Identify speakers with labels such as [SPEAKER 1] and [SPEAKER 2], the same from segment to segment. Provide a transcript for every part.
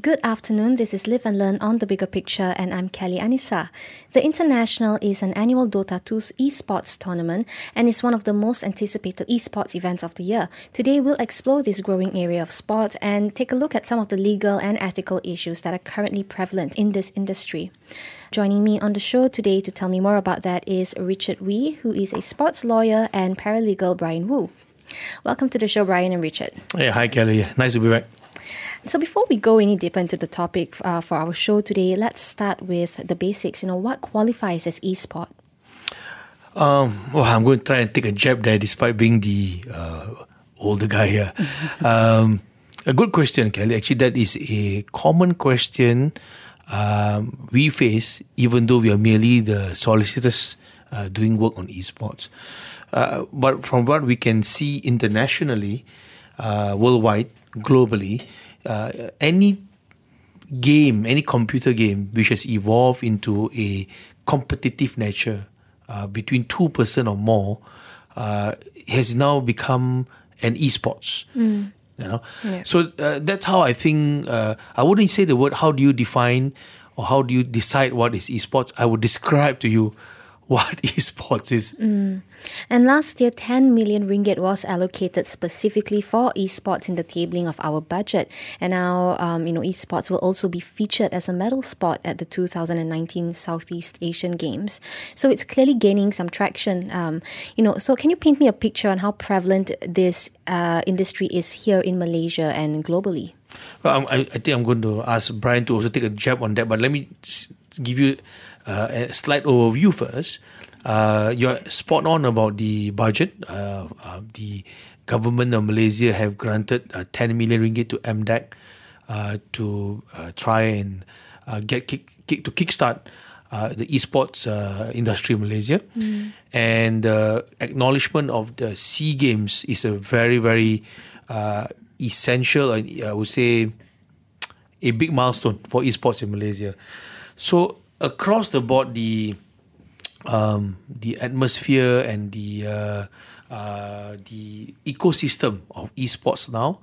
[SPEAKER 1] Good afternoon. This is Live and Learn on the Bigger Picture, and I'm Kelly Anissa. The International is an annual Dota 2's esports tournament and is one of the most anticipated esports events of the year. Today, we'll explore this growing area of sport and take a look at some of the legal and ethical issues that are currently prevalent in this industry. Joining me on the show today to tell me more about that is Richard Wee, who is a sports lawyer, and paralegal Brian Wu. Welcome to the show, Brian and Richard.
[SPEAKER 2] Hey, hi, Kelly. Nice to be back.
[SPEAKER 1] So before we go any deeper into the topic uh, for our show today, let's start with the basics. You know, what qualifies as esport?
[SPEAKER 2] Um, well, I'm going to try and take a jab there, despite being the uh, older guy here. um, a good question, Kelly. Actually, that is a common question um, we face, even though we are merely the solicitors uh, doing work on esports. Uh, but from what we can see internationally, uh, worldwide, globally, uh, any game, any computer game which has evolved into a competitive nature uh, between two person or more uh, has now become an esports. Mm. You know, yeah. so uh, that's how I think. Uh, I wouldn't say the word. How do you define or how do you decide what is esports? I would describe to you what esports is.
[SPEAKER 1] Mm. And last year, 10 million ringgit was allocated specifically for esports in the tabling of our budget. And now, um, you know, esports will also be featured as a medal sport at the 2019 Southeast Asian Games. So it's clearly gaining some traction. Um, you know, so can you paint me a picture on how prevalent this uh, industry is here in Malaysia and globally?
[SPEAKER 2] Well, I, I think I'm going to ask Brian to also take a jab on that, but let me give you uh, a slight overview first. Uh, you're spot on about the budget. Uh, uh, the government of Malaysia have granted uh, 10 million ringgit to MDEC uh, to uh, try and uh, get kick, kick, to kickstart uh, the esports uh, industry in Malaysia. Mm. And acknowledgement of the SEA Games is a very, very uh, essential, I would say, a big milestone for esports in Malaysia. So across the board, the um, the atmosphere and the uh, uh, the ecosystem of esports now.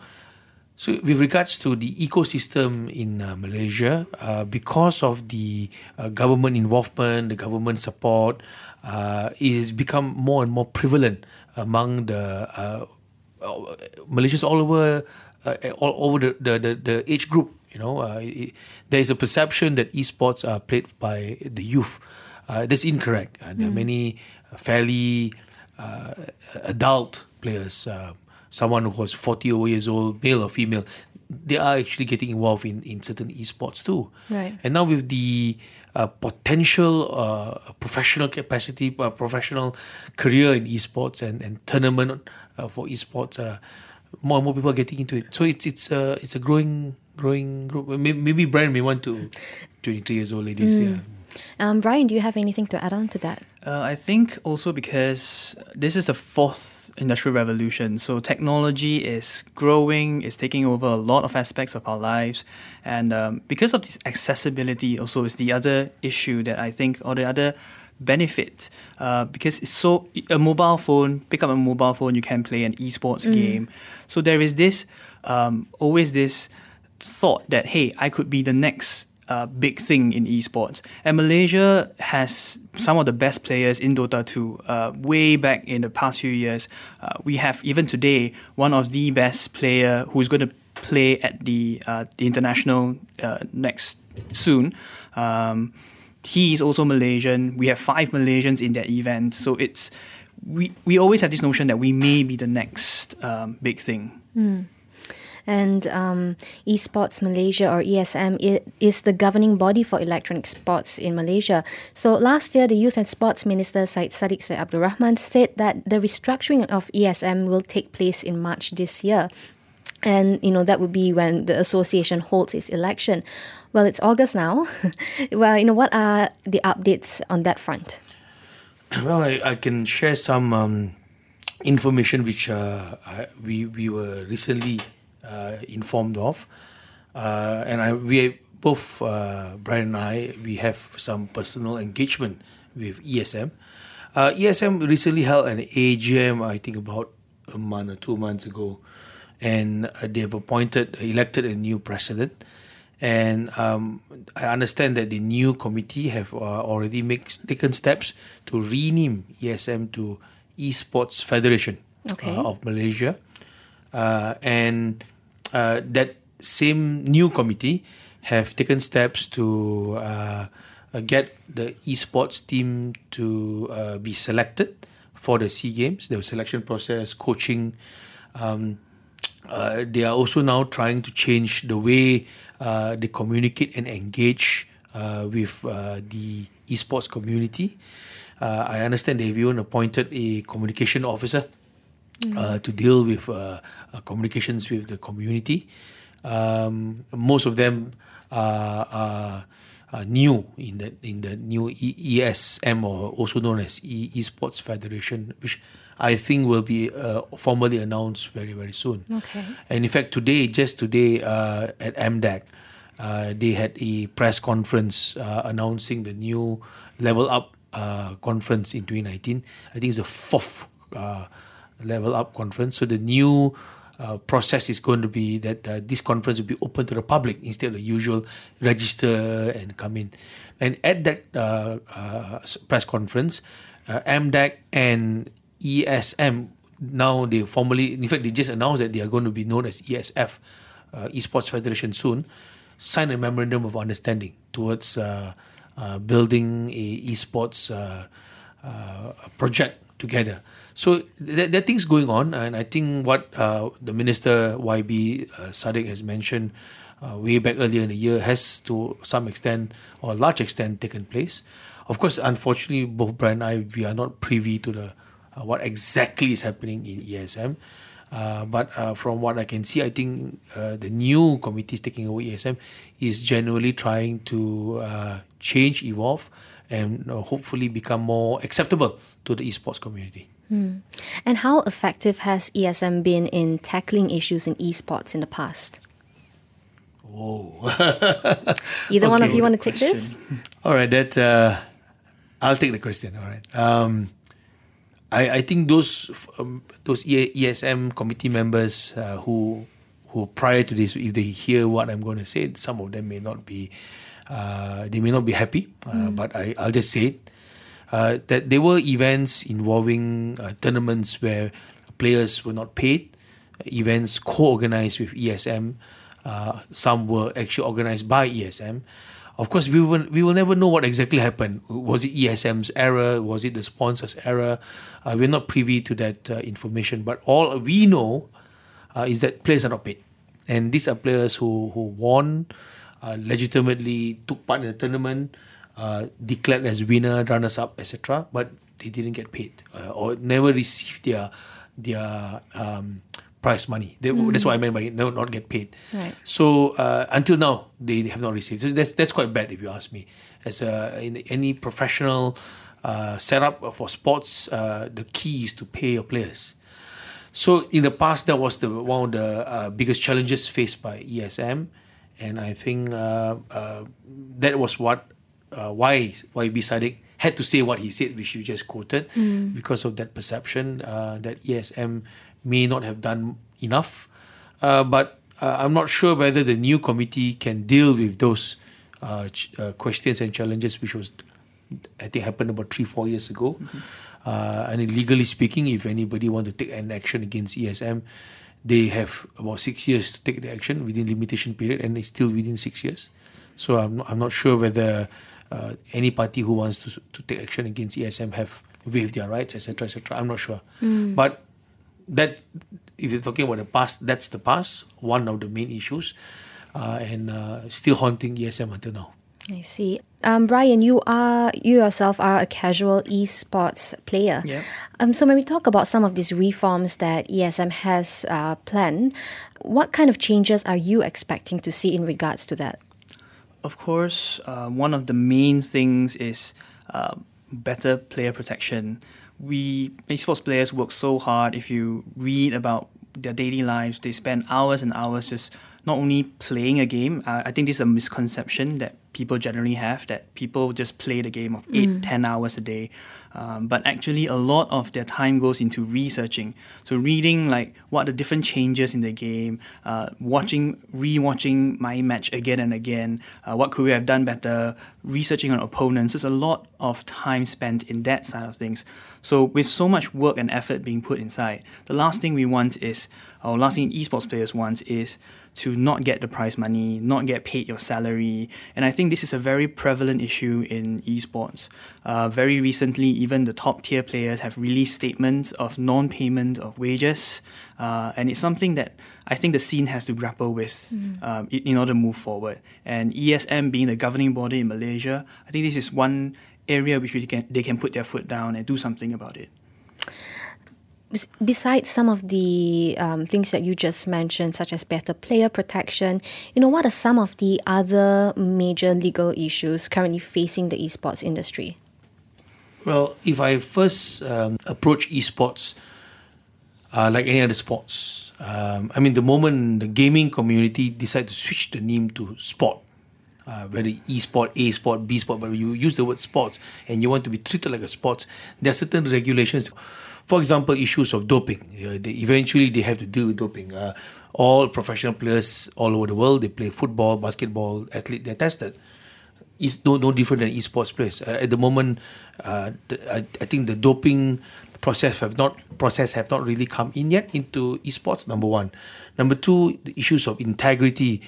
[SPEAKER 2] So, with regards to the ecosystem in uh, Malaysia, uh, because of the uh, government involvement, the government support, uh, it has become more and more prevalent among the Malaysians all over, all over the, the, the, the age group you know, uh, it, there is a perception that esports are played by the youth. Uh, that's incorrect. Uh, there mm. are many uh, fairly uh, adult players. Uh, someone who was 40 years old, male or female, they are actually getting involved in, in certain esports too.
[SPEAKER 1] Right.
[SPEAKER 2] And now with the potential professional capacity, professional career in esports and, and tournament for esports, more and more people are getting into it. So it's it's a it's a growing growing group. Maybe Brian may want to 23 years old ladies. Mm. Yeah.
[SPEAKER 1] Um, Brian, do you have anything to add on to that?
[SPEAKER 3] Uh, I think also because this is the fourth industrial revolution, so technology is growing, is taking over a lot of aspects of our lives, and um, because of this accessibility, also is the other issue that I think, or the other benefit, uh, because it's so a mobile phone, pick up a mobile phone, you can play an esports mm. game, so there is this um, always this thought that hey, I could be the next uh, big thing in esports. And Malaysia has some of the best players in Dota 2 uh, way back in the past few years. Uh, we have, even today, one of the best player who's going to play at the, uh, the international uh, next soon. Um, he is also Malaysian. We have five Malaysians in that event. So it's we, we always have this notion that we may be the next um, big thing.
[SPEAKER 1] Mm and um, Esports Malaysia or ESM is the governing body for electronic sports in Malaysia. So last year, the Youth and Sports Minister Syed Saddiq Syed Abdul Rahman said that the restructuring of ESM will take place in March this year. And you know that would be when the association holds its election. Well, it's August now. well, you know what are the updates on that front?
[SPEAKER 2] Well, I, I can share some um, information which uh, I, we we were recently informed of. Uh, and I, we both uh, Brian and I we have some personal engagement with ESM. Uh, ESM recently held an AGM, I think about a month or two months ago, and uh, they have appointed, elected a new president. And um, I understand that the new committee have uh, already taken steps to rename ESM to Esports Federation
[SPEAKER 1] Okay.
[SPEAKER 2] uh, of Malaysia. Uh, and uh, that same new committee have taken steps to uh, uh, get the esports team to uh, be selected for the SEA Games, the selection process, coaching. Um, uh, they are also now trying to change the way uh, they communicate and engage with the esports community. I understand they've even appointed a communication officer uh, to deal with uh, uh, communications with the community. Um, most of them are, are, new in the in the new ESM or also known as e- Esports Federation, which I think will be uh, formally announced very very soon.
[SPEAKER 1] Okay.
[SPEAKER 2] And in fact, today, just today uh, at MDEC, uh, they had a press conference uh, announcing the new Level Up uh, conference in 2019. I think it's the fourth uh, Level Up conference. So the new uh, process is going to be that uh, this conference will be open to the public instead of the usual register and come in. And at that uh, uh, press conference, uh, MDEC and ESM now they formally, in fact, they just announced that they are going to be known as ESF, uh, Esports Federation soon, sign a memorandum of understanding towards uh, building a esports project together. So there, there are things going on, and I think what uh, the minister YB uh, Saddiq has mentioned uh, way back earlier in the year has to some extent or large extent taken place. Of course, unfortunately, both Brian and I we are not privy to the uh, what exactly is happening in ESM. Uh, but uh, from what I can see, I think uh, the new committees taking over ESM is generally trying to uh, change, evolve, and uh, hopefully become more acceptable to the esports community.
[SPEAKER 1] And how effective has ESM been in tackling issues in esports in the past? Oh. Either one of you want to take this?
[SPEAKER 2] All right, that uh, I'll take the question. All right. Um, I, I think those um, those ESM committee members uh, who who prior to this, if they hear what I'm going to say, some of them may not be uh, they may not be happy. Uh, But I I'll just say it. Uh, that there were events involving uh, tournaments where players were not paid, events co-organized with ESM. Uh, some were actually organized by ESM. Of course, we will we will never know what exactly happened. Was it ESM's error? Was it the sponsor's error? Uh, we're not privy to that uh, information. But all we know uh, is that players are not paid, and these are players who who won, uh, legitimately took part in the tournament, uh, declared as winner, runners up, etc. But they didn't get paid uh, or never received their their um, prize money. They, That's what I meant by no, not get paid.
[SPEAKER 1] Right.
[SPEAKER 2] So uh, until now, they have not received. So that's that's quite bad if you ask me. As a, in any professional uh, setup for sports, uh, the key is to pay your players. So in the past, that was the one of the uh, biggest challenges faced by ESM, and I think uh, uh, that was what uh, why YB Saddiq had to say what he said, which you just quoted, because of that perception uh, that ESM may not have done enough. Uh, but uh, I'm not sure whether the new committee can deal with those uh, ch- uh, questions and challenges, which was I think happened about three four years ago. Uh, and legally speaking, if anybody want to take an action against ESM, they have about six years to take the action within limitation period, and it's still within six years. So I'm not, I'm not sure whether uh, any party who wants to to take action against ESM have waived their rights, etc., etc. I'm not sure, but that if you're talking about the past, that's the past. One of the main issues, uh, and uh, still haunting ESM until now.
[SPEAKER 1] I see. Um, Brian, you are you yourself are a casual esports player.
[SPEAKER 3] Yeah.
[SPEAKER 1] Um, so when we talk about some of these reforms that ESM has uh, planned, what kind of changes are you expecting to see in regards to that?
[SPEAKER 3] Of course, uh, one of the main things is uh, better player protection. We esports players work so hard. If you read about their daily lives, they spend hours and hours just not only playing a game. Uh, I think this is a misconception that people generally have that people just play the game of eight, mm. ten hours a day. Um, but actually, a lot of their time goes into researching. So, reading like what are the different changes in the game, uh, watching, re-watching my match again and again. Uh, what could we have done better? Researching on opponents. So, it's a lot of time spent in that side of things. So, with so much work and effort being put inside, the last thing we want is, or last thing esports players want is to not get the prize money, not get paid your salary. And I think this is a very prevalent issue in esports. Uh, very recently, even the top tier players have released statements of non payment of wages. Uh, and it's something that I think the scene has to grapple with mm. um, in order to move forward. And ESM being the governing body in Malaysia, I think this is one area which we can, they can put their foot down and do something about it
[SPEAKER 1] besides some of the um, things that you just mentioned, such as better player protection, you know, what are some of the other major legal issues currently facing the esports industry?
[SPEAKER 2] Well, if I first um, approach esports, uh, like any other sports, um, I mean, the moment the gaming community decide to switch the name to sport, uh, whether e-sport, A sport, B sport, but you use the word sports and you want to be treated like a sports, there are certain regulations for example, issues of doping. Uh, they, eventually, they have to deal with doping. Uh, all professional players all over the world, they play football, basketball, athlete, they're tested. It's no, no different than esports players. Uh, at the moment, uh, the, I, I think the doping process have not process have not really come in yet into esports. Number one, number two, the issues of integrity,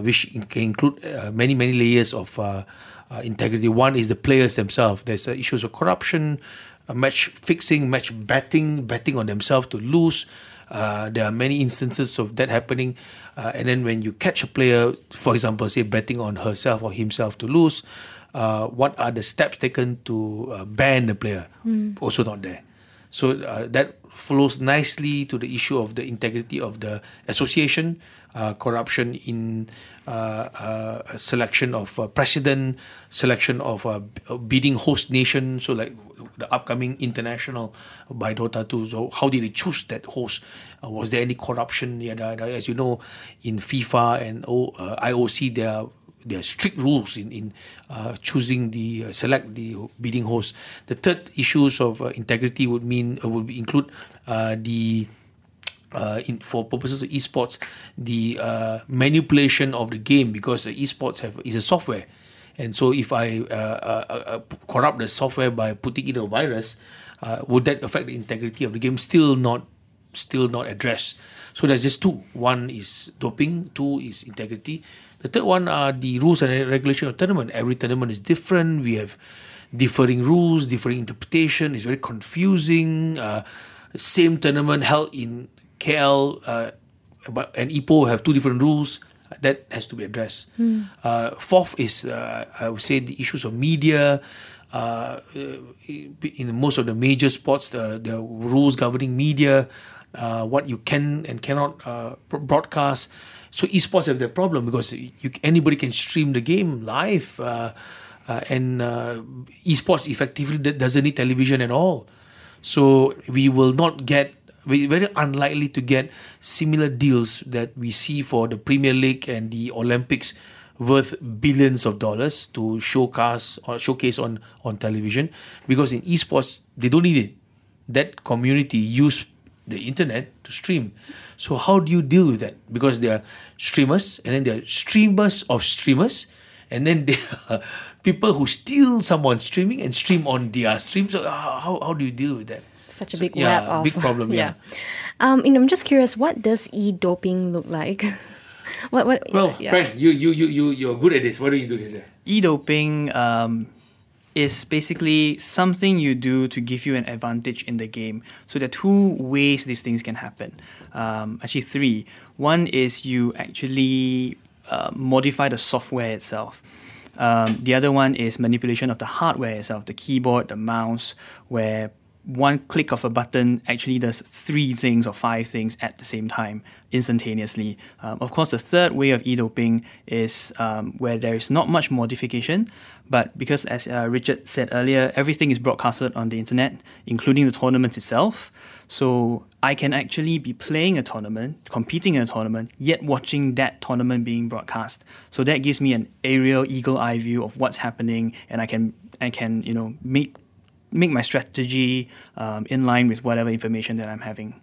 [SPEAKER 2] which can include uh, many many layers of uh, uh, integrity. One is the players themselves. There's uh, issues of corruption, match fixing, match betting, betting on themselves to lose. Uh, there are many instances of that happening. Uh, and then when you catch a player, for example, say betting on herself or himself to lose, uh, what are the steps taken to uh, ban the player? Mm. Also not there. So uh, that flows nicely to the issue of the integrity of the association, uh, corruption in selection of president, selection of bidding host nation. So like the upcoming international by Dota 2. So how did they choose that host? Uh, was there any corruption? Yeah, as you know, in FIFA and o, uh, IOC, there are there are strict rules in in uh, choosing the uh, select the bidding host. The third issues of uh, integrity would mean uh, would include the in, for purposes of esports, the manipulation of the game because esports have is a software and so, if I uh, uh, uh, corrupt the software by putting in a virus, uh, would that affect the integrity of the game? Still not, still not addressed. So there's just two. One is doping. Two is integrity. The third one are the rules and regulation of tournament. Every tournament is different. We have differing rules, differing interpretation. It's very confusing. Uh, same tournament held in KL, uh, and Ipoh have two different rules that has to be addressed. Mm. Uh, fourth is, uh, I would say, the issues of media. Uh, in most of the major sports, the, the rules governing media, uh, what you can and cannot uh, broadcast. So esports have that problem because you, anybody can stream the game live, uh, and esports effectively doesn't need television at all. So we will not get very unlikely to get similar deals that we see for the Premier League and the Olympics worth billions of dollars to showcase or showcase on on television because in esports they don't need it. That community use the internet to stream. So how do you deal with that? Because they are streamers and then they are streamers of streamers and then they are people who steal someone streaming and stream on their stream. So uh, how, how do you deal with that
[SPEAKER 1] such a big yeah, web of
[SPEAKER 2] big problem. Yeah.
[SPEAKER 1] yeah. Um, you know, I'm just curious. What does e-doping look like? what? What?
[SPEAKER 2] Well, yeah. Brent, you you you you you're good at this. What do you do this?
[SPEAKER 3] E-doping um, is basically something you do to give you an advantage in the game. So there are two ways these things can happen. Um, actually, three. One is you actually uh, modify the software itself. Um, the other one is manipulation of the hardware itself, the keyboard, the mouse, where one click of a button actually does three things or five things at the same time instantaneously. Um, of course, the third way of e-doping is um, where there is not much modification, but because, as uh, Richard said earlier, everything is broadcasted on the internet, including the tournament itself. So I can actually be playing a tournament, competing in a tournament, yet watching that tournament being broadcast. So that gives me an aerial eagle eye view of what's happening, and I can I can you know make make my strategy um, in line with whatever information that I'm having.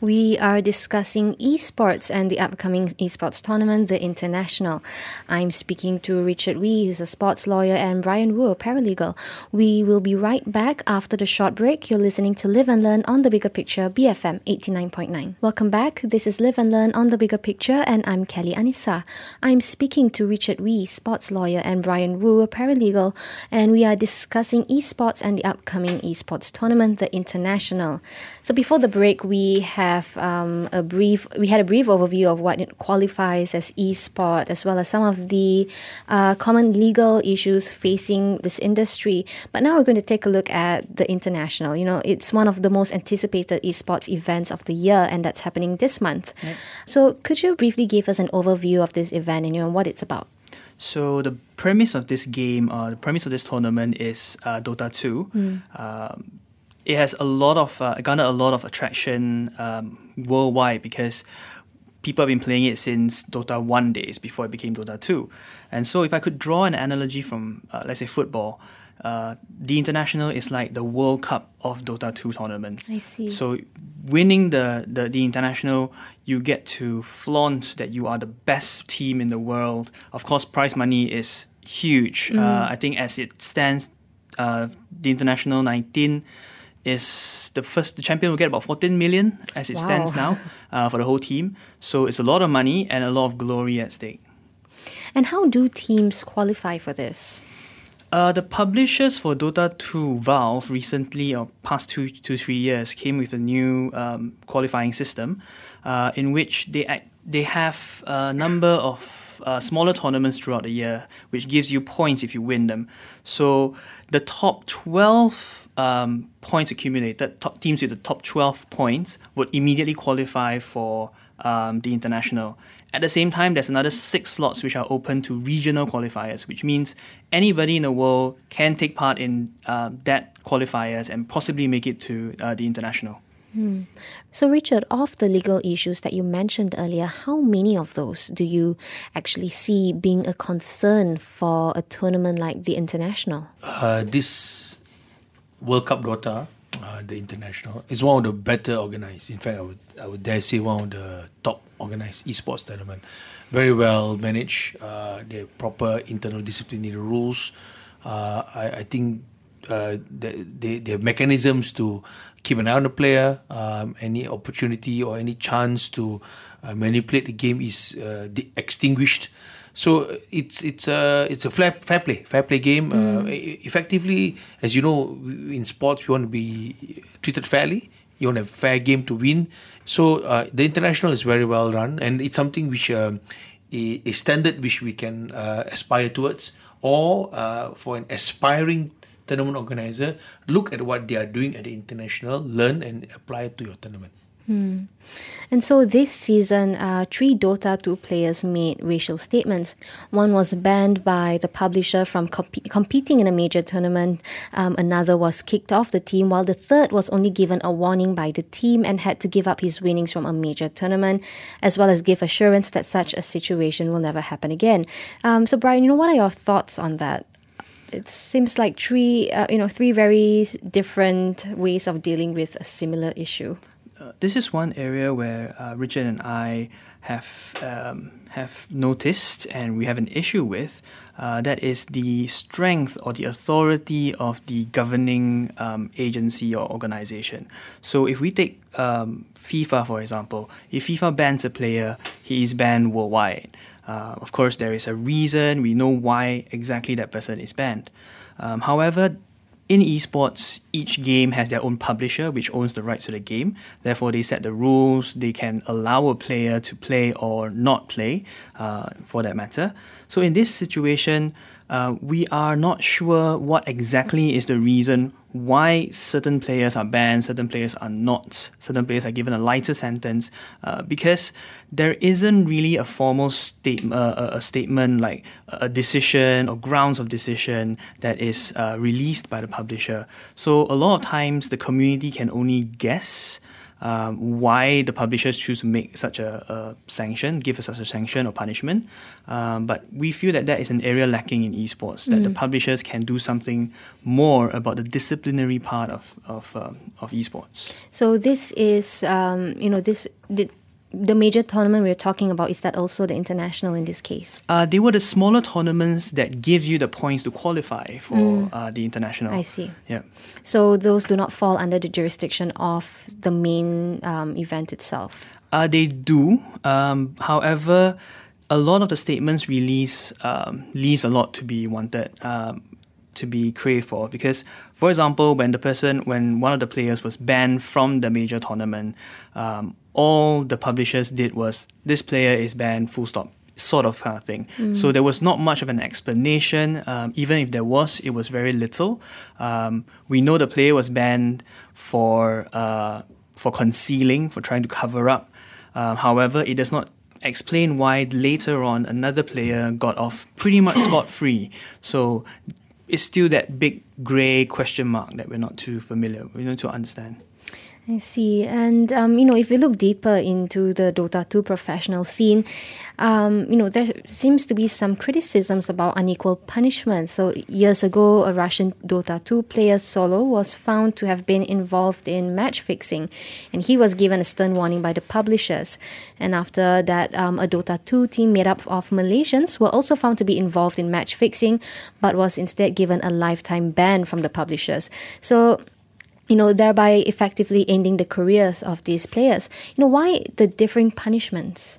[SPEAKER 1] We are discussing esports and the upcoming esports tournament, the International. I'm speaking to Richard Wee, who's a sports lawyer, and Brian Wu, a paralegal. We will be right back after the short break. You're listening to Live and Learn on the Bigger Picture, BFM 89.9. Welcome back. This is Live and Learn on the Bigger Picture, and I'm Kelly Anissa. I'm speaking to Richard Wee, sports lawyer, and Brian Wu, a paralegal, and we are discussing esports and the upcoming esports tournament, the International. So before the break, we have have um, a brief. We had a brief overview of what it qualifies as e-sport, as well as some of the uh, common legal issues facing this industry. But now we're going to take a look at the international. You know, it's one of the most anticipated esports events of the year, and that's happening this month. Yep. So, could you briefly give us an overview of this event and you know what it's about?
[SPEAKER 3] So the premise of this game, uh, the premise of this tournament is uh, Dota 2. Mm. Um, it has a lot of uh, garnered a lot of attraction um, worldwide because people have been playing it since Dota 1 days before it became Dota 2. And so, if I could draw an analogy from, uh, let's say, football, uh, the international is like the World Cup of Dota 2 tournaments.
[SPEAKER 1] I see.
[SPEAKER 3] So, winning the, the, the international, you get to flaunt that you are the best team in the world. Of course, prize money is huge. Mm. Uh, I think as it stands, uh, the international 19 is the first the champion will get about 14 million as it wow. stands now uh, for the whole team. So it's a lot of money and a lot of glory at stake.
[SPEAKER 1] And how do teams qualify for this?
[SPEAKER 3] Uh, the publishers for Dota 2 Valve recently, or past two to three years, came with a new um, qualifying system uh, in which they act, they have a number of uh, smaller tournaments throughout the year, which gives you points if you win them. So the top 12 um, points accumulated, top teams with the top 12 points would immediately qualify for um, the international. At the same time, there's another six slots which are open to regional qualifiers, which means anybody in the world can take part in uh, that qualifiers and possibly make it to uh, the international.
[SPEAKER 1] Hmm. So, Richard, of the legal issues that you mentioned earlier, how many of those do you actually see being a concern for a tournament like the international?
[SPEAKER 2] Uh, this World Cup Dota, uh, the international, is one of the better organized. In fact, I would I would dare say one of the top organized esports tournament. Very well managed. Uh, the proper internal disciplinary rules. Uh, I, I think uh, they have mechanisms to keep an eye on the player. Um, any opportunity or any chance to uh, manipulate the game is uh, extinguished. So it's it's a it's a fair, fair play fair play game. Mm. Uh, effectively, as you know, in sports we want to be treated fairly. You want a fair game to win. So uh, the international is very well run, and it's something which um, a, a, standard which we can uh, aspire towards, or uh, for an aspiring tournament organizer, look at what they are doing at the international, learn and apply it to your tournament.
[SPEAKER 1] Hmm. And so this season, uh, three Dota 2 players made racial statements. One was banned by the publisher from comp- competing in a major tournament. Um, another was kicked off the team, while the third was only given a warning by the team and had to give up his winnings from a major tournament, as well as give assurance that such a situation will never happen again. Um, so, Brian, you know, what are your thoughts on that? It seems like three, uh, you know, three very different ways of dealing with a similar issue
[SPEAKER 3] this is one area where uh, Richard and I have um, have noticed and we have an issue with. Uh, that is the strength or the authority of the governing um, agency or organization. So, if we take um, FIFA for example, if FIFA bans a player, he is banned worldwide. Uh, of course, there is a reason. We know why exactly that person is banned. Um, however, in esports, each game has their own publisher which owns the rights to the game. Therefore, they set the rules. They can allow a player to play or not play, uh, for that matter. So, in this situation, uh, we are not sure what exactly is the reason why certain players are banned, certain players are not, certain players are given a lighter sentence, uh, because there isn't really a formal state, uh, a statement like a decision or grounds of decision that is uh, released by the publisher. So a lot of times the community can only guess um, why the publishers choose to make such a, a sanction, give us such a sanction or punishment. Um, but we feel that that is an area lacking in esports, that mm. the publishers can do something more about the disciplinary part of, of, um, of esports.
[SPEAKER 1] So this is, um, you know, this... The, the major tournament we are talking about is that also the international in this case?
[SPEAKER 3] Uh, they were the smaller tournaments that give you the points to qualify for mm. uh, the international.
[SPEAKER 1] I see.
[SPEAKER 3] Yeah.
[SPEAKER 1] So those do not fall under the jurisdiction of the main um, event itself.
[SPEAKER 3] Uh, they do. Um, however, a lot of the statements release um, leaves a lot to be wanted. Um, to be craved for because for example when the person when one of the players was banned from the major tournament um, all the publishers did was this player is banned, full stop, sort of kind of thing. Mm. So there was not much of an explanation. Um, even if there was, it was very little. Um, we know the player was banned for uh, for concealing, for trying to cover up. Uh, however, it does not explain why later on another player got off pretty much scot free. So it's still that big grey question mark that we're not too familiar, we need to understand.
[SPEAKER 1] I see. And, um, you know, if we look deeper into the Dota 2 professional scene, um, you know, there seems to be some criticisms about unequal punishment. So, years ago, a Russian Dota 2 player solo was found to have been involved in match fixing, and he was given a stern warning by the publishers. And after that, um, a Dota 2 team made up of Malaysians were also found to be involved in match fixing, but was instead given a lifetime ban from the publishers. So, you know, thereby effectively ending the careers of these players. You know, why the differing punishments?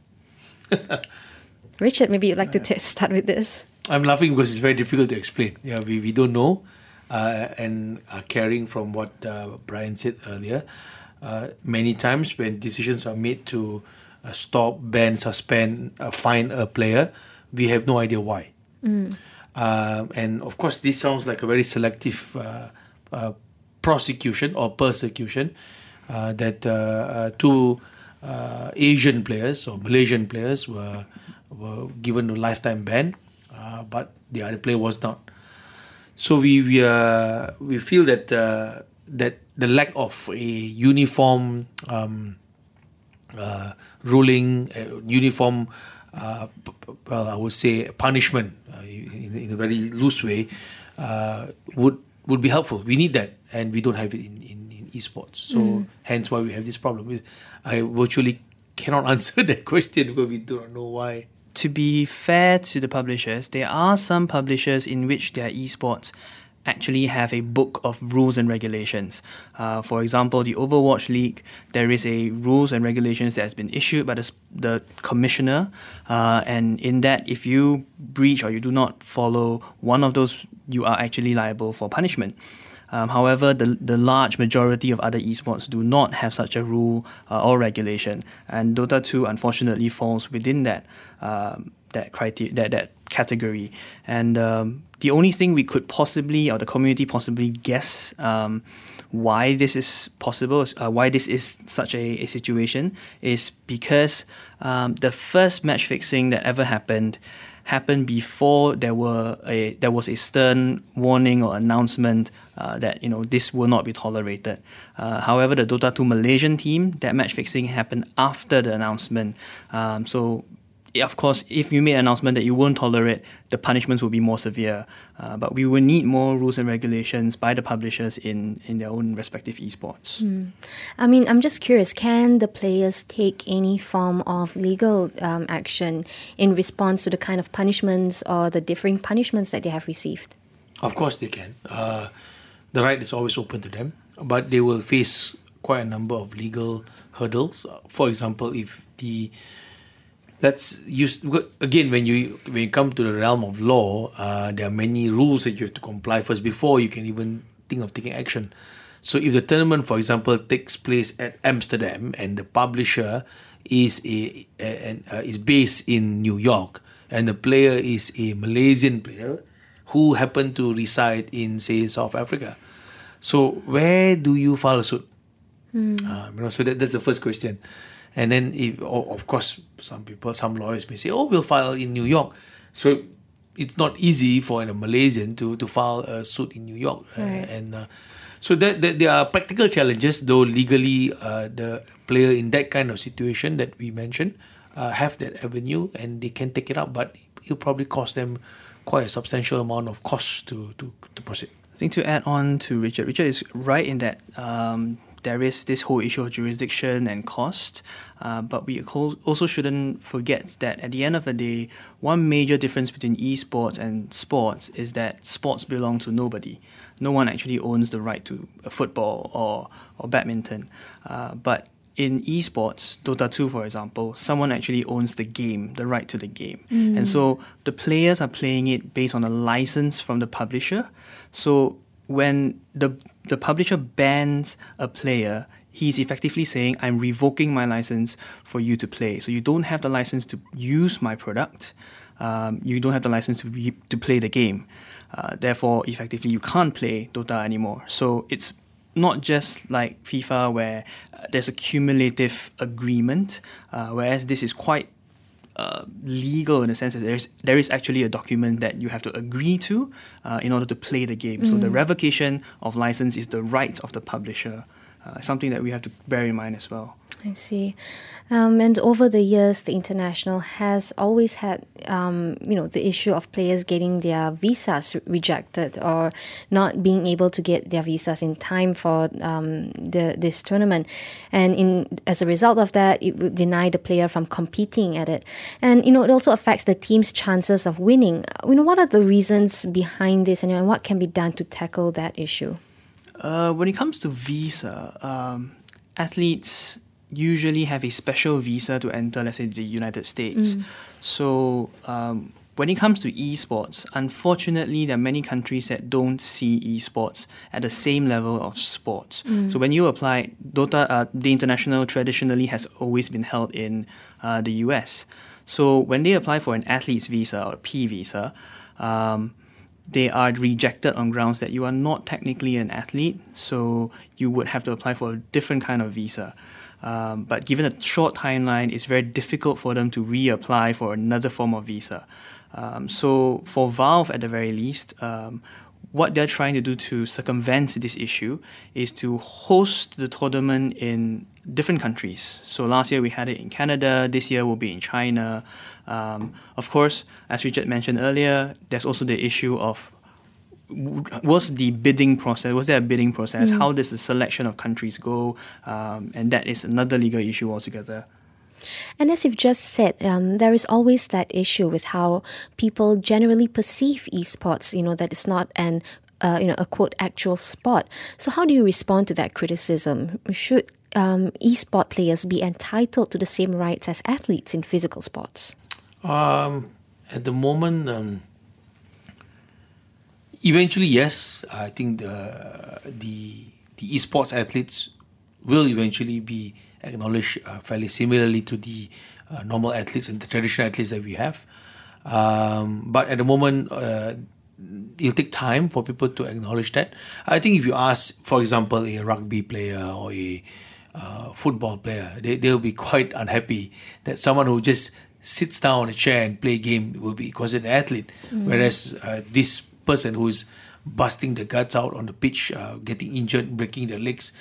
[SPEAKER 1] Richard, maybe you'd like to t- start with this.
[SPEAKER 2] I'm laughing because it's very difficult to explain. Yeah, we, we don't know. Uh, and uh, carrying from what uh, Brian said earlier, uh, many times when decisions are made to uh, stop, ban, suspend, uh, fine a player, we have no idea why. Mm. and of course, this sounds like a very selective prosecution or persecution uh, that uh, uh, two Asian players or Malaysian players were were given a lifetime ban, but the other player was not. So we we uh, we feel that uh, that the lack of a uniform um, uh, ruling, uniform, well, I would say punishment in, in, a very loose way would would be helpful. We need that, and we don't have it in, in, in esports. So mm. hence why we have this problem. I virtually cannot answer that question because we do not know why.
[SPEAKER 3] To be fair to the publishers, there are some publishers in which their esports actually have a book of rules and regulations. Uh, for example, the Overwatch League, there is a rules and regulations that has been issued by the, the commissioner, uh, and in that, if you breach or you do not follow one of those, you are actually liable for punishment. Um, however, the, the large majority of other esports do not have such a rule uh, or regulation, and Dota 2 unfortunately falls within that um, that criteria that, that category. And um, the only thing we could possibly, or the community possibly guess um, why this is possible, uh, why this is such a, a situation, is because um, the first match fixing that ever happened happened before there were a there was a stern warning or announcement uh, that you know this will not be tolerated. Uh, however, the Dota 2 Malaysian team that match fixing happened after the announcement. Um, so of course, if you made an announcement that you won't tolerate, the punishments will be more severe. Uh, but we will need more rules and regulations by the publishers in, in their own respective esports.
[SPEAKER 1] Mm. I mean, I'm just curious can the players take any form of legal um, action in response to the kind of punishments or the differing punishments that they have received?
[SPEAKER 2] Of course, they can. Uh, the right is always open to them, but they will face quite a number of legal hurdles. For example, if the that's used again when you when you come to the realm of law uh, there are many rules that you have to comply first before you can even think of taking action so if the tournament for example takes place at amsterdam and the publisher is a, a, a uh, is based in new york and the player is a malaysian player who happen to reside in say south africa So where do you file a suit? Uh, you know, so that, that's the first question. And then, if o- of course, some people, some lawyers may say, "Oh, we'll file in New York." So it's not easy for a Malaysian to to file a suit in New York, uh,
[SPEAKER 1] Right.
[SPEAKER 2] and uh, so that, that there are practical challenges. Though legally, uh, the player in that kind of situation that we mentioned uh, have that avenue and they can take it up, but it'll probably cost them quite a substantial amount of cost to to, to proceed.
[SPEAKER 3] I think to add on to Richard, Richard is right in that um, there is this whole issue of jurisdiction and cost, uh, but we also shouldn't forget that at the end of the day, one major difference between esports and sports is that sports belong to nobody. No one actually owns the right to football or, or badminton. Uh, but in esports, Dota 2, for example, someone actually owns the game, the right to the game. And so the players are playing it based on a license from the publisher. So when the, the publisher bans a player, he's effectively saying, I'm revoking my license for you to play. So you don't have the license to use my product. Um, you don't have the license to, be, to play the game. Uh, therefore, effectively, you can't play Dota anymore. So it's not just like FIFA where uh, there's a cumulative agreement, uh, whereas this is quite uh, legal in the sense that there is there is actually a document that you have to agree to uh, in order to play the game. So the revocation of license is the right of the publisher. Uh, something that we have to bear in mind as well.
[SPEAKER 1] I see. Um, and over the years, the international has always had, um, you know, the issue of players getting their visas rejected or not being able to get their visas in time for um, the this tournament, and in as a result of that, it would deny the player from competing at it, and you know, it also affects the team's chances of winning. You know, what are the reasons behind this, and know, what can be done to tackle that issue?
[SPEAKER 3] Uh, when it comes to visa, um, athletes usually have a special visa to enter, let's say, the United States. So um, when it comes to esports, unfortunately, there are many countries that don't see esports at the same level of sports. So when you apply, Dota, uh, the international traditionally has always been held in uh, the US. So when they apply for an athlete's visa or P visa, um, they are rejected on grounds that you are not technically an athlete, so you would have to apply for a different kind of visa. Um, but given a short timeline, it's very difficult for them to reapply for another form of visa. Um, so for Valve, at the very least, um, what they're trying to do to circumvent this issue is to host the tournament in different countries. So last year we had it in Canada. This year will be in China. Um, of course, as Richard mentioned earlier, there's also the issue of w- what's the bidding process? Was there a bidding process? How does the selection of countries go? Um, and that is another legal issue altogether.
[SPEAKER 1] And as you've just said, um, there is always that issue with how people generally perceive esports. You know that it's not an uh, you know a quote actual sport. So how do you respond to that criticism? Should um, esport players be entitled to the same rights as athletes in physical sports?
[SPEAKER 2] Um, at the moment, um, eventually, yes. I think the the the esports athletes will eventually be acknowledged uh, fairly similarly to the uh, normal athletes and the traditional athletes that we have. Um, but at the moment, uh, it'll take time for people to acknowledge that. I think if you ask, for example, a rugby player or a uh, football player, they they'll be quite unhappy that someone who just sits down on a chair and play a game will be considered an athlete, whereas uh, this person who is busting the guts out on the pitch, uh, getting injured, breaking their legs,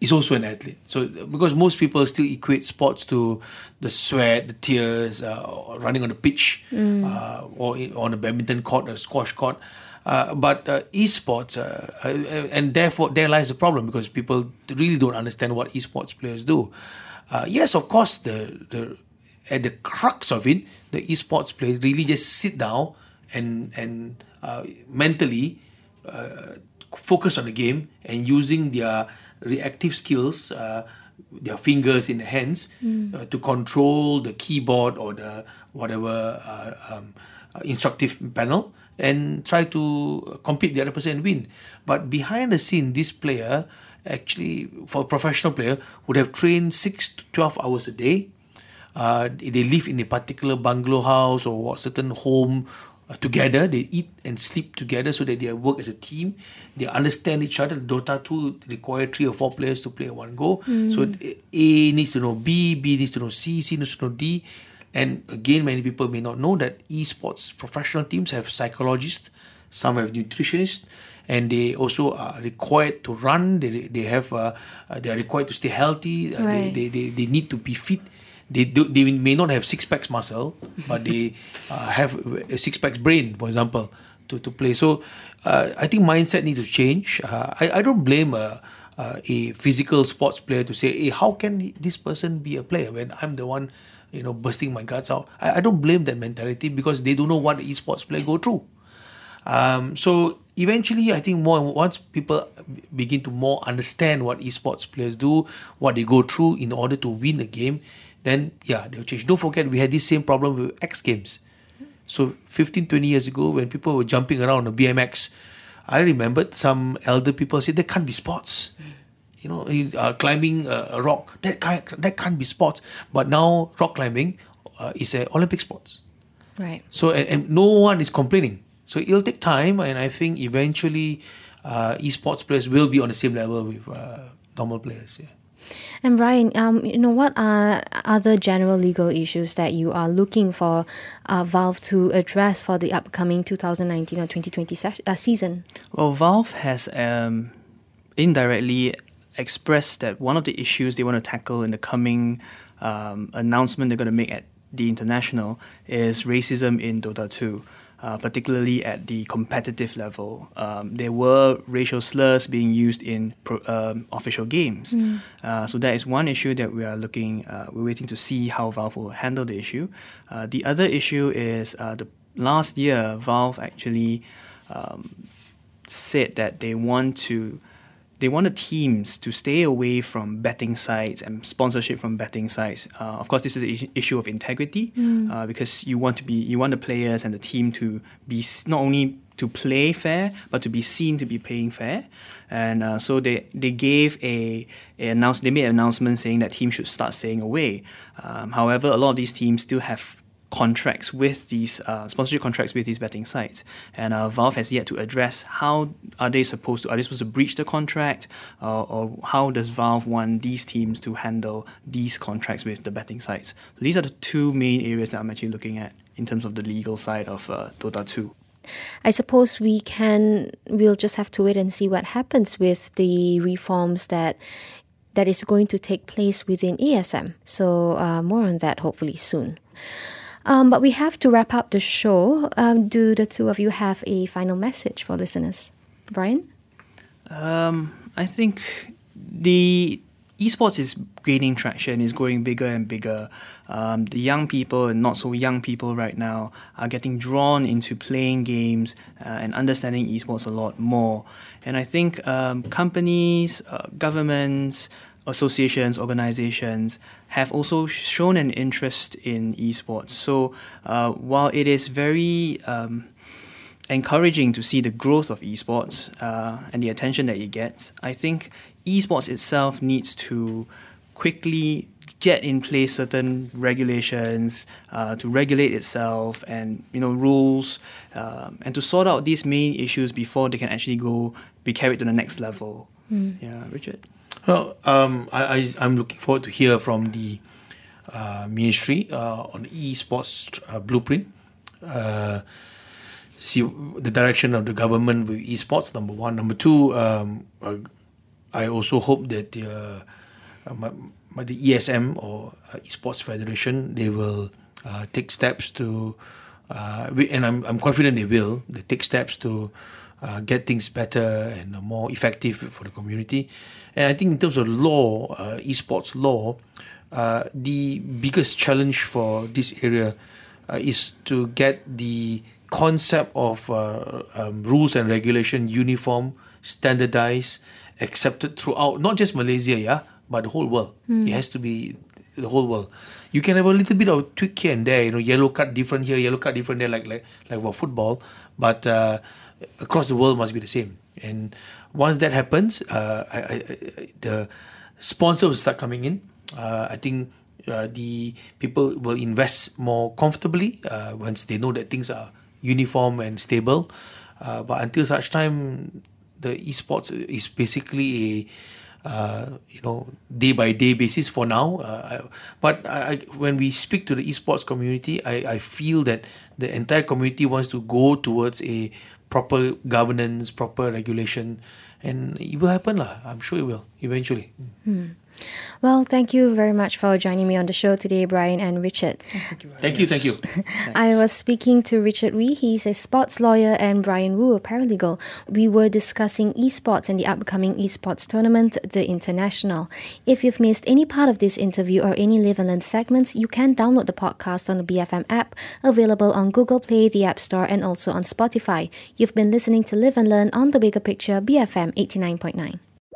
[SPEAKER 2] is also an athlete. So because most people still equate sports to the sweat, the tears, uh, running on the pitch, uh, or on a badminton court, a squash court. Uh, but uh, esports, uh, uh, and therefore there lies the problem because people really don't understand what esports players do. Uh, yes, of course, the the at the crux of it, the esports players really just sit down and and uh, mentally uh, focus on the game and using their reactive skills, uh, their fingers in the hands, uh, to control the keyboard or the whatever uh, um, uh, instructive panel and try to compete the other person and win. But behind the scene, this player actually, for a professional player, would have trained six to twelve hours a day. Uh, they live in a particular bungalow house or what certain home uh, together. They eat and sleep together so that they work as a team. They understand each other. Dota 2 require three or four players to play one go. So A needs to know B, B needs to know C, C needs to know D. And again, many people may not know that esports professional teams have psychologists, some have nutritionists, and they also are required to run. They, they have uh, uh, they are required to stay healthy. Uh,
[SPEAKER 1] Right.
[SPEAKER 2] they, they, they, they need to be fit. They do, they may not have six packs muscle, but they uh, have a six packs brain, for example, to, to play. So uh, I think mindset needs to change. Uh, I, I don't blame a, a physical sports player to say, hey, how can this person be a player when I'm the one, you know, bursting my guts out? I, I don't blame that mentality because they don't know what esports player go through. Um, so eventually, I think more once people begin to more understand what esports players do, what they go through in order to win a game, then yeah, they'll change. Don't forget, we had this same problem with X Games. So 15, 20 years ago, when people were jumping around on BMX, I remembered some elder people said there can't be sports. You know, uh, climbing a, a rock that can't that can't be sports. But now rock climbing uh, is an Olympic sports.
[SPEAKER 1] Right.
[SPEAKER 2] So and, and no one is complaining. So it'll take time, and I think eventually, uh, esports players will be on the same level with uh, normal players. Yeah.
[SPEAKER 1] And Brian, um, you know, what are other general legal issues that you are looking for uh, Valve to address for the upcoming 2019 or 2020 se- uh, season?
[SPEAKER 3] Well, Valve has um, indirectly expressed that one of the issues they want to tackle in the coming um, announcement they're going to make at the international is racism in Dota 2. Uh, particularly at the competitive level, um, there were racial slurs being used in pro, um, official games. Uh, so that is one issue that we are looking. Uh, we're waiting to see how Valve will handle the issue. Uh, the other issue is uh, the last year Valve actually um, said that they want to they wanted teams to stay away from betting sites and sponsorship from betting sites. Uh, of course, this is an issue of integrity uh, because you want to be you want the players and the team to be not only to play fair but to be seen to be playing fair. And uh, so they they gave a, a announce they made an announcement saying that teams should start staying away. Um, however, a lot of these teams still have contracts with these uh, sponsorship contracts with these betting sites, and uh, Valve has yet to address how are they supposed to are they supposed to breach the contract, uh, or how does Valve want these teams to handle these contracts with the betting sites? So these are the two main areas that I'm actually looking at in terms of the legal side of uh, Dota 2.
[SPEAKER 1] I suppose we can. We'll just have to wait and see what happens with the reforms that that is going to take place within ESM. So uh, more on that hopefully soon. Um, but we have to wrap up the show. Um, do the two of you have a final message for listeners, Brian?
[SPEAKER 3] Um, I think the esports is gaining traction, is growing bigger and bigger. Um, the young people and not so young people right now are getting drawn into playing games uh, and understanding esports a lot more. And I think um, companies, uh, governments, associations, organizations have also shown an interest in esports. So uh, while it is very um, encouraging to see the growth of esports uh, and the attention that it gets. I think esports itself needs to quickly get in place certain regulations uh, to regulate itself and you know rules um, and to sort out these main issues before they can actually go be carried to the next level. Yeah, Richard.
[SPEAKER 2] Well, um, I, I, I'm looking forward to hear from the uh, ministry uh, on the esports uh, blueprint. Uh, see the direction of the government with esports. Number one, number two. Um, uh, I also hope that the, uh, uh, my, my, the ESM or uh, Esports Federation they will uh, take steps to, uh, we, and I'm, I'm confident they will. They take steps to uh, get things better and more effective for the community. And I think in terms of law, uh, esports law, uh, the biggest challenge for this area uh, is to get the concept of uh, um, rules and regulation uniform, standardized, accepted throughout not just Malaysia, yeah, but the whole world. It has to be the whole world. You can have a little bit of tweak here and there, you know, yellow card different here, yellow card different there, like like like for football, but uh, across the world must be the same. And once that happens, uh, I, I, the sponsor will start coming in. Uh, I think uh, the people will invest more comfortably uh, once they know that things are uniform and stable. Uh, but until such time, the esports is basically a uh, you know day by day basis for now. I, but when we speak to the esports community, I, I feel that the entire community wants to go towards a proper governance, proper regulation, and it will happen lah. I'm sure it will eventually.
[SPEAKER 1] Hmm. Well, thank you very much for joining me on the show today, Brian and Richard.
[SPEAKER 2] Thank you. Thank you. Thank you.
[SPEAKER 1] I was speaking to Richard Wee. He's a sports lawyer, and Brian Wu, a paralegal. We were discussing esports and the upcoming esports tournament, the International. If you've missed any part of this interview or any Live and Learn segments, you can download the podcast on the BFM app, available on Google Play, the App Store, and also on Spotify. You've been listening to Live and Learn on the Bigger Picture, BFM 89.9.